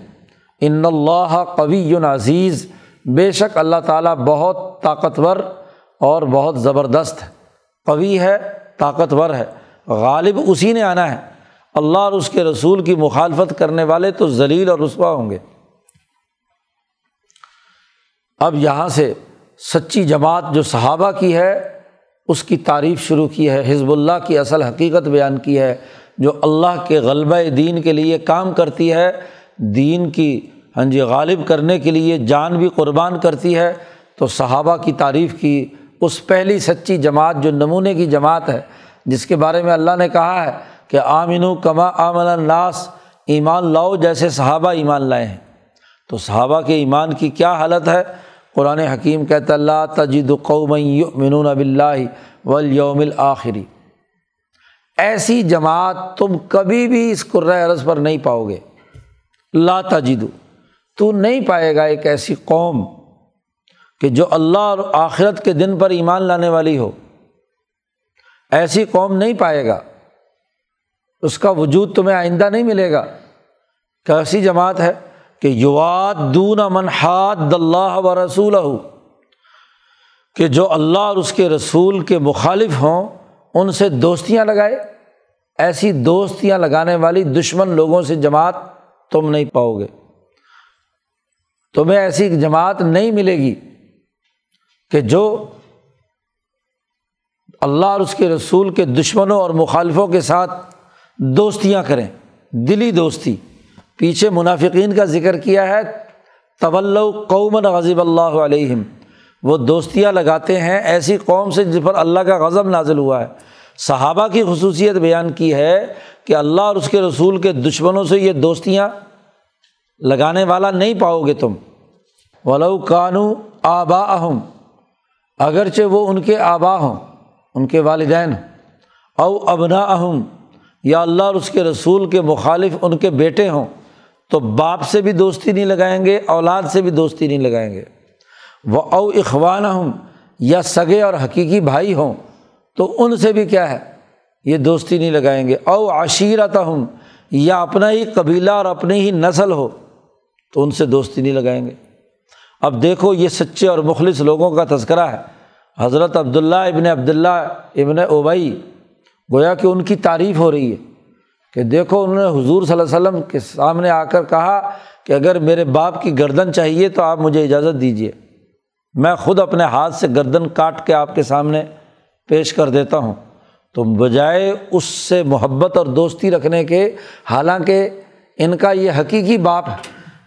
ان اللہ قوی عزیز، بے شک اللہ تعالیٰ بہت طاقتور اور بہت زبردست ہے۔ قوی ہے، طاقتور ہے۔ غالب اسی نے آنا ہے۔ اللہ اور اس کے رسول کی مخالفت کرنے والے تو ذلیل اور رسوا ہوں گے۔ اب یہاں سے سچی جماعت جو صحابہ کی ہے، اس کی تعریف شروع کی ہے، حزب اللہ کی اصل حقیقت بیان کی ہے، جو اللہ کے غلبہ دین کے لیے کام کرتی ہے، دین کی ہاں جی غالب کرنے کے لیے جان بھی قربان کرتی ہے۔ تو صحابہ کی تعریف کی اس پہلی سچی جماعت جو نمونے کی جماعت ہے، جس کے بارے میں اللہ نے کہا ہے کہ آمین و کما آمن الناس، ایمان لاؤ جیسے صحابہ ایمان لائے ہیں۔ تو صحابہ کے ایمان کی کیا حالت ہے؟ قرآن حکیم کہتا اللہ تجد قوم یؤمنون باللہ والیوم الآخری ایسی جماعت تم کبھی بھی اس عرض پر نہیں پاؤ گے۔ لا تجد۔ تو نہیں پائے گا ایک ایسی قوم کہ جو اللہ اور آخرت کے دن پر ایمان لانے والی ہو۔ ایسی قوم نہیں پائے گا۔ اس کا وجود تمہیں آئندہ نہیں ملے گا۔ کیسی جماعت ہے؟ کہ یوات دون منحاد اللہ و رسول کہ جو اللہ اور اس کے رسول کے مخالف ہوں، ان سے دوستیاں لگائے۔ ایسی دوستیاں لگانے والی دشمن لوگوں سے جماعت تم نہیں پاؤ گے۔ تمہیں ایسی جماعت نہیں ملے گی کہ جو اللہ اور اس کے رسول کے دشمنوں اور مخالفوں کے ساتھ دوستیاں کریں۔ دلی دوستی۔ پیچھے منافقین کا ذکر کیا ہے طول قومن غضب اللہ علیہم۔ وہ دوستیاں لگاتے ہیں ایسی قوم سے جس پر اللہ کا غضب نازل ہوا ہے۔ صحابہ کی خصوصیت بیان کی ہے کہ اللہ اور اس کے رسول کے دشمنوں سے یہ دوستیاں لگانے والا نہیں پاؤ گے تم۔ ولو کانو آبا اہم اگرچہ وہ ان کے آبا ہوں، ان کے والدین۔ او ابنا اہم یا اللہ اور اس کے رسول کے مخالف ان کے بیٹے ہوں۔ تو باپ سے بھی دوستی نہیں لگائیں گے، اولاد سے بھی دوستی نہیں لگائیں گے۔ وہ او اخوان ہوں یا سگے اور حقیقی بھائی ہوں، تو ان سے بھی کیا ہے؟ یہ دوستی نہیں لگائیں گے۔ او عشیرت ہوں یا اپنا ہی قبیلہ اور اپنی ہی نسل ہو، تو ان سے دوستی نہیں لگائیں گے۔ اب دیکھو، یہ سچے اور مخلص لوگوں کا تذکرہ ہے۔ حضرت عبداللہ ابن عبداللہ ابن اوبئی گویا کہ ان کی تعریف ہو رہی ہے۔ کہ دیکھو انہوں نے حضور صلی اللہ علیہ وسلم کے سامنے آ کر کہا کہ اگر میرے باپ کی گردن چاہیے تو آپ مجھے اجازت دیجیے میں خود اپنے ہاتھ سے گردن کاٹ کے آپ کے سامنے پیش کر دیتا ہوں۔ تو بجائے اس سے محبت اور دوستی رکھنے کے، حالانکہ ان کا یہ حقیقی باپ ہے،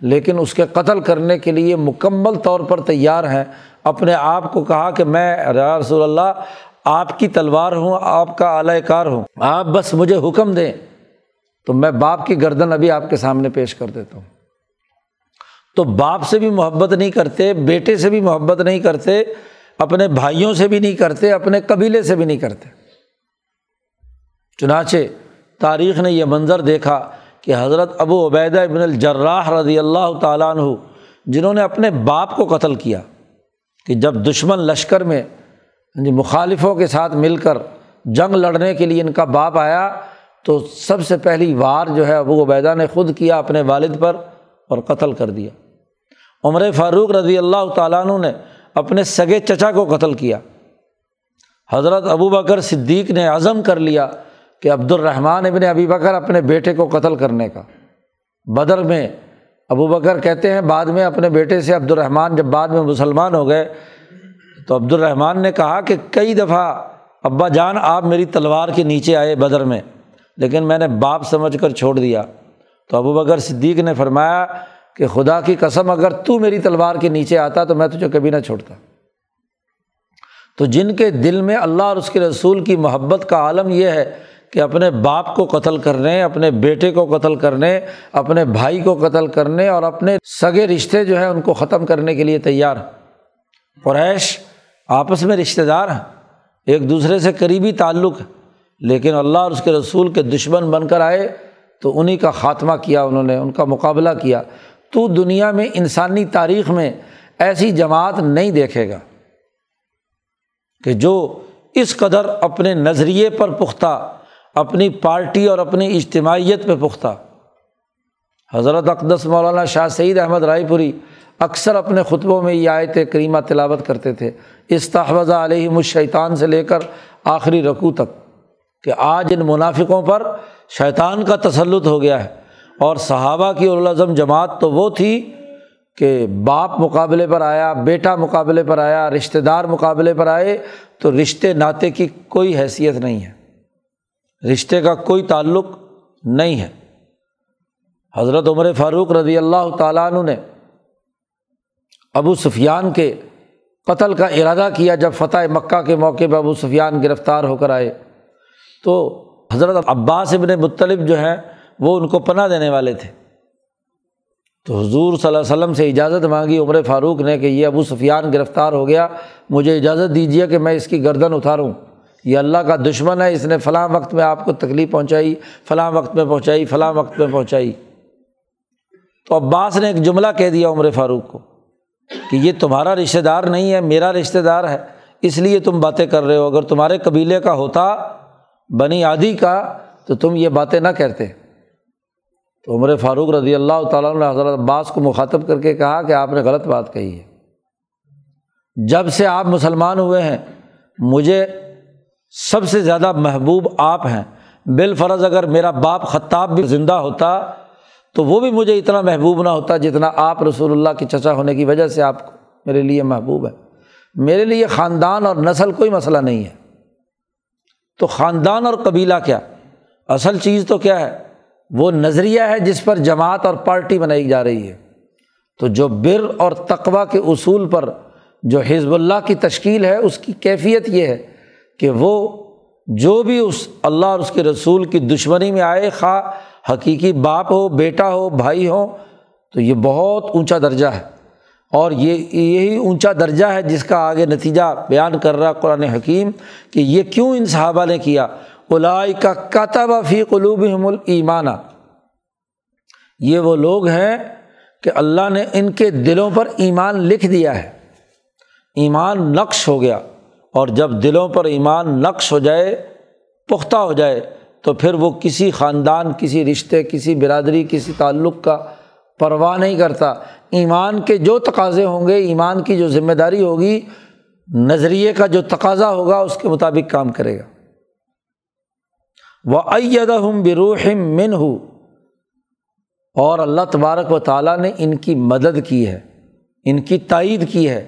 لیکن اس کے قتل کرنے کے لیے مکمل طور پر تیار ہیں۔ اپنے آپ کو کہا کہ میں رسول اللہ، آپ کی تلوار ہوں، آپ کا اعلی کار ہوں۔ آپ بس مجھے حکم دیں۔ تو میں باپ کی گردن ابھی آپ کے سامنے پیش کر دیتا ہوں۔ تو باپ سے بھی محبت نہیں کرتے، بیٹے سے بھی محبت نہیں کرتے، اپنے بھائیوں سے بھی نہیں کرتے، اپنے قبیلے سے بھی نہیں کرتے۔ چنانچہ تاریخ نے یہ منظر دیکھا کہ حضرت ابو عبیدہ ابن الجراح رضی اللہ تعالیٰ عنہ، جنہوں نے اپنے باپ کو قتل کیا کہ جب دشمن لشکر میں یعنی مخالفوں کے ساتھ مل کر جنگ لڑنے کے لیے ان کا باپ آیا تو سب سے پہلی وار جو ہے ابو عبیدہ نے خود کیا اپنے والد پر اور قتل کر دیا۔ عمر فاروق رضی اللہ تعالیٰ عنہ نے اپنے سگے چچا کو قتل کیا۔ حضرت ابو بکر صدیق نے عزم کر لیا کہ عبد الرحمٰن ابن ابی بکر اپنے بیٹے کو قتل کرنے کا۔ بدر میں ابو بکر کہتے ہیں بعد میں اپنے بیٹے سے عبد الرحمٰن جب بعد میں مسلمان ہو گئے تو عبد الرحمٰن نے کہا کہ کئی دفعہ ابا جان آپ میری تلوار کے نیچے آئے بدر میں۔ لیکن میں نے باپ سمجھ کر چھوڑ دیا۔ تو ابو بکر صدیق نے فرمایا کہ خدا کی قسم اگر تو میری تلوار کے نیچے آتا تو میں تجھے کبھی نہ چھوڑتا۔ تو جن کے دل میں اللہ اور اس کے رسول کی محبت کا عالم یہ ہے کہ اپنے باپ کو قتل کرنے، اپنے بیٹے کو قتل کرنے، اپنے بھائی کو قتل کرنے اور اپنے سگے رشتے جو ہیں ان کو ختم کرنے کے لیے تیار قریش آپس میں رشتے دار ہیں، ایک دوسرے سے قریبی تعلق ہے۔ لیکن اللہ اور اس کے رسول کے دشمن بن کر آئے تو انہیں کا خاتمہ کیا انہوں نے، ان کا مقابلہ کیا۔ تو دنیا میں انسانی تاریخ میں ایسی جماعت نہیں دیکھے گا کہ جو اس قدر اپنے نظریے پر پختہ، اپنی پارٹی اور اپنی اجتماعیت پہ پختہ۔ حضرت اقدس مولانا شاہ سعید احمد رائے پوری اکثر اپنے خطبوں میں یہ آیت کریمہ تلاوت کرتے تھے۔ استحوذہ علیہ مشیطان سے لے کر آخری رقو تک۔ کہ آج ان منافقوں پر شیطان کا تسلط ہو گیا ہے۔ اور صحابہ کی الاظم جماعت تو وہ تھی کہ باپ مقابلے پر آیا، بیٹا مقابلے پر آیا، رشتہ دار مقابلے پر آئے، تو رشتے ناطے کی کوئی حیثیت نہیں ہے۔ رشتے کا کوئی تعلق نہیں ہے۔ حضرت عمر فاروق رضی اللہ تعالیٰ عنہ نے ابو سفیان کے قتل کا ارادہ کیا جب فتح مکہ کے موقع پہ ابو سفیان گرفتار ہو کر آئے۔ تو حضرت عباس ابن مطلب جو ہیں وہ ان کو پناہ دینے والے تھے۔ تو حضور صلی اللہ علیہ وسلم سے اجازت مانگی عمر فاروق نے کہ یہ ابو سفیان گرفتار ہو گیا، مجھے اجازت دیجیے کہ میں اس کی گردن اتاروں۔ یہ اللہ کا دشمن ہے، اس نے فلاں وقت میں آپ کو تکلیف پہنچائی، فلاں وقت میں پہنچائی، فلاں وقت میں پہنچائی۔ تو عباس نے ایک جملہ کہہ دیا عمر فاروق کو کہ یہ تمہارا رشتہ دار نہیں ہے، میرا رشتہ دار ہے، اس لیے تم باتیں کر رہے ہو، اگر تمہارے قبیلے کا ہوتا بنی عادی کا تو تم یہ باتیں نہ کہتے۔ تو عمر فاروق رضی اللہ تعالیٰ نے حضرت عباس کو مخاطب کر کے کہا کہ آپ نے غلط بات کہی ہے۔ جب سے آپ مسلمان ہوئے ہیں، مجھے سب سے زیادہ محبوب آپ ہیں۔ بالفرض اگر میرا باپ خطاب بھی زندہ ہوتا تو وہ بھی مجھے اتنا محبوب نہ ہوتا جتنا آپ رسول اللہ کی چچا ہونے کی وجہ سے آپ میرے لیے محبوب ہے۔ میرے لیے خاندان اور نسل کوئی مسئلہ نہیں ہے۔ تو خاندان اور قبیلہ کیا؟ اصل چیز تو کیا ہے؟ وہ نظریہ ہے جس پر جماعت اور پارٹی بنائی جا رہی ہے۔ تو جو بر اور تقوا کے اصول پر جو حزب اللہ کی تشکیل ہے، اس کی کیفیت یہ ہے کہ وہ جو بھی اس اللہ اور اس کے رسول کی دشمنی میں آئے، خواہ حقیقی باپ ہو، بیٹا ہو، بھائی ہو، تو یہ بہت اونچا درجہ ہے۔ اور یہ یہی اونچا درجہ ہے جس کا آگے نتیجہ بیان کر رہا قرآن حکیم کہ یہ کیوں ان صحابہ نے کیا؟ الائی کا کتب فی قلوب ایمانہ یہ وہ لوگ ہیں کہ اللہ نے ان کے دلوں پر ایمان لکھ دیا ہے۔ ایمان نقش ہو گیا۔ اور جب دلوں پر ایمان نقش ہو جائے، پختہ ہو جائے، تو پھر وہ کسی خاندان، کسی رشتے، کسی برادری، کسی تعلق کا پرواہ نہیں کرتا۔ ایمان کے جو تقاضے ہوں گے، ایمان کی جو ذمہ داری ہوگی، نظریے کا جو تقاضا ہوگا، اس کے مطابق کام کرے گا۔ وہ ہم بروح من ہو اور اللہ تبارک و تعالیٰ نے ان کی مدد کی ہے، ان کی تائید کی ہے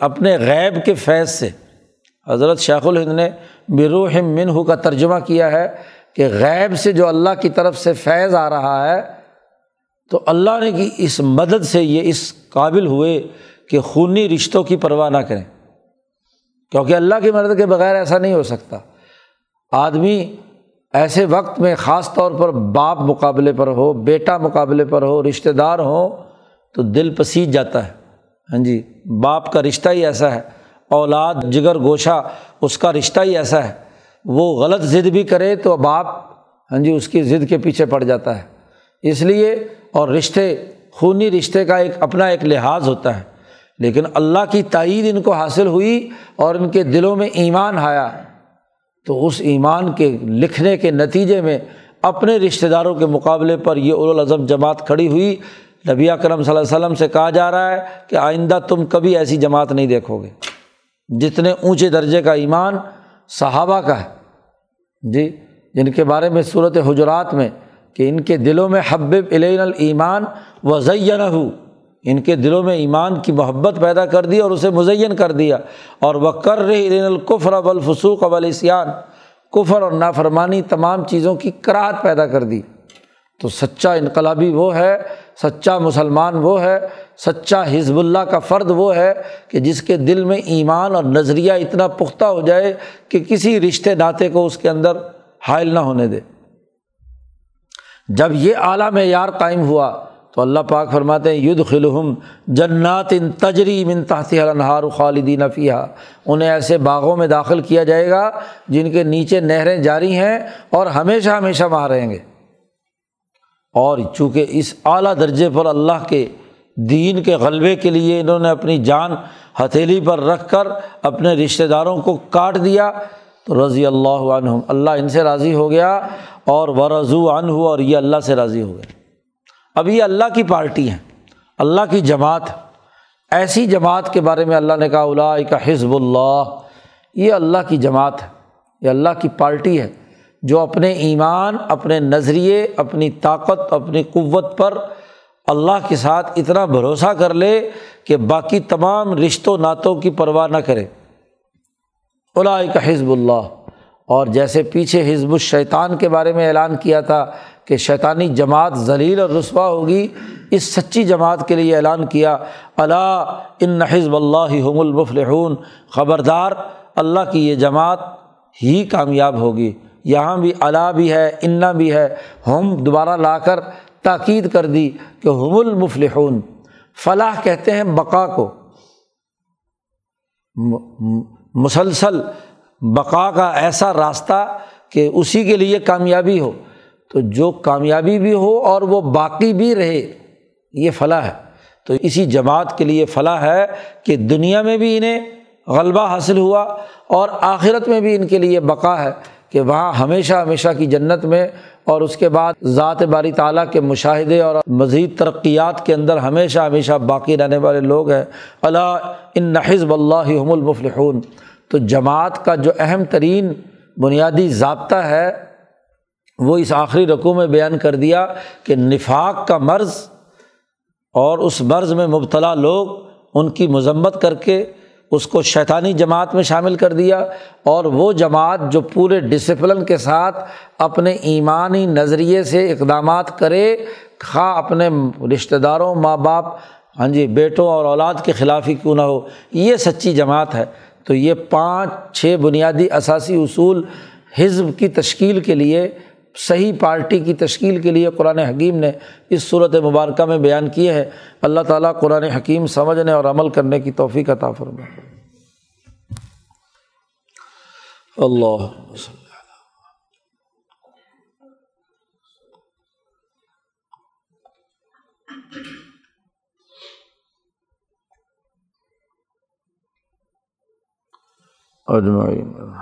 اپنے غیب کے فیض سے۔ حضرت شیخ الہند نے بروح من ہو کا ترجمہ کیا ہے کہ غیب سے جو اللہ کی طرف سے فیض آ رہا ہے تو اللہ نے کی اس مدد سے یہ اس قابل ہوئے کہ خونی رشتوں کی پرواہ نہ کریں۔ کیونکہ اللہ کی مدد کے بغیر ایسا نہیں ہو سکتا۔ آدمی ایسے وقت میں خاص طور پر باپ مقابلے پر ہو، بیٹا مقابلے پر ہو، رشتہ دار ہو، تو دل پسیج جاتا ہے۔ ہاں جی باپ کا رشتہ ہی ایسا ہے، اولاد جگر گوشہ، اس کا رشتہ ہی ایسا ہے۔ وہ غلط ضد بھی کرے تو باپ ہاں جی اس کی ضد کے پیچھے پڑ جاتا ہے۔ اس لیے اور رشتے، خونی رشتے کا ایک اپنا ایک لحاظ ہوتا ہے۔ لیکن اللہ کی تائید ان کو حاصل ہوئی اور ان کے دلوں میں ایمان آیا۔ تو اس ایمان کے لکھنے کے نتیجے میں اپنے رشتہ داروں کے مقابلے پر یہ الاظم جماعت کھڑی ہوئی۔ نبی اکرم صلی اللہ علیہ وسلم سے کہا جا رہا ہے کہ آئندہ تم کبھی ایسی جماعت نہیں دیکھو گے۔ جتنے اونچے درجے کا ایمان صحابہ کا ہے۔ جی جن کے بارے میں صورت حجرات میں کہ ان کے دلوں میں حب علین المان و زین ہو ان کے دلوں میں ایمان کی محبت پیدا کر دی اور اسے مزین کر دیا۔ اور وہ کر رہی علین القفر اب الفسوق اب السیان کفر اور نافرمانی تمام چیزوں کی کراہت پیدا کر دی۔ تو سچا انقلابی وہ ہے، سچا مسلمان وہ ہے، سچا حزب اللہ کا فرد وہ ہے کہ جس کے دل میں ایمان اور نظریہ اتنا پختہ ہو جائے کہ کسی رشتے ناطے کو اس کے اندر حائل نہ ہونے دے۔ جب یہ اعلیٰ معیار قائم ہوا تو اللہ پاک فرماتے ہیں ید خلحم جنات ان تجری من تحتی النہار خالدین فیہ انہیں ایسے باغوں میں داخل کیا جائے گا جن کے نیچے نہریں جاری ہیں اور ہمیشہ ہمیشہ وہاں رہیں گے۔ اور چونکہ اس اعلیٰ درجے پر اللہ کے دین کے غلبے کے لیے انہوں نے اپنی جان ہتھیلی پر رکھ کر اپنے رشتہ داروں کو کاٹ دیا تو رضی اللہ عنہ اللہ ان سے راضی ہو گیا اور وہ رضو عنہ اور یہ اللہ سے راضی ہو گیا اب یہ اللہ کی پارٹی ہیں، اللہ کی جماعت۔ ایسی جماعت کے بارے میں اللہ نے کہا الا کا حزب اللہ۔ یہ اللہ کی جماعت ہے، یہ اللہ کی پارٹی ہے جو اپنے ایمان، اپنے نظریے، اپنی طاقت، اپنی قوت پر اللہ کے ساتھ اتنا بھروسہ کر لے کہ باقی تمام رشتوں، نعتوں کی پرواہ نہ کرے۔ الا کا حزب اللہ۔ اور جیسے پیچھے حزب الشیطان کے بارے میں اعلان کیا تھا کہ شیطانی جماعت ذلیل اور رسوا ہوگی، اس سچی جماعت کے لیے اعلان کیا اللہ ان حزب اللہ ہم المفلحون۔ خبردار، اللہ کی یہ جماعت ہی کامیاب ہوگی۔ یہاں بھی اللہ بھی ہے، انا بھی ہے۔ ہم دوبارہ لا کر تاکید کر دی کہ ہم المفلحون۔ فلاح کہتے ہیں بقا کو۔ مسلسل بقا کا ایسا راستہ کہ اسی کے لیے کامیابی ہو۔ تو جو کامیابی بھی ہو اور وہ باقی بھی رہے، یہ فلاح ہے۔ تو اسی جماعت کے لیے فلاح ہے کہ دنیا میں بھی انہیں غلبہ حاصل ہوا اور آخرت میں بھی ان کے لیے بقا ہے کہ وہاں ہمیشہ ہمیشہ کی جنت میں اور اس کے بعد ذات باری تعالیٰ کے مشاہدے اور مزید ترقیات کے اندر ہمیشہ ہمیشہ باقی رہنے والے لوگ ہیں۔ اللہ ان حزب اللہ ہم المفلحون۔ تو جماعت کا جو اہم ترین بنیادی ضابطہ ہے، وہ اس آخری رقوع میں بیان کر دیا کہ نفاق کا مرض اور اس مرض میں مبتلا لوگ ان کی مذمت کر کے اس کو شیطانی جماعت میں شامل کر دیا اور وہ جماعت جو پورے ڈسپلن کے ساتھ اپنے ایمانی نظریے سے اقدامات کرے، خواہ اپنے رشتہ داروں، ماں باپ ہاں جی بیٹوں اور اولاد کے خلاف ہی کیوں نہ ہو، یہ سچی جماعت ہے۔ تو یہ پانچ، چھ بنیادی اثاثی اصول حزب کی تشکیل کے لیے صحیح پارٹی کی تشکیل کے لیے قرآن حکیم نے اس صورت مبارکہ میں بیان کیے ہیں۔ اللہ تعالیٰ قرآن حکیم سمجھنے اور عمل کرنے کی توفیق عطا فرما اللہ اجمعین۔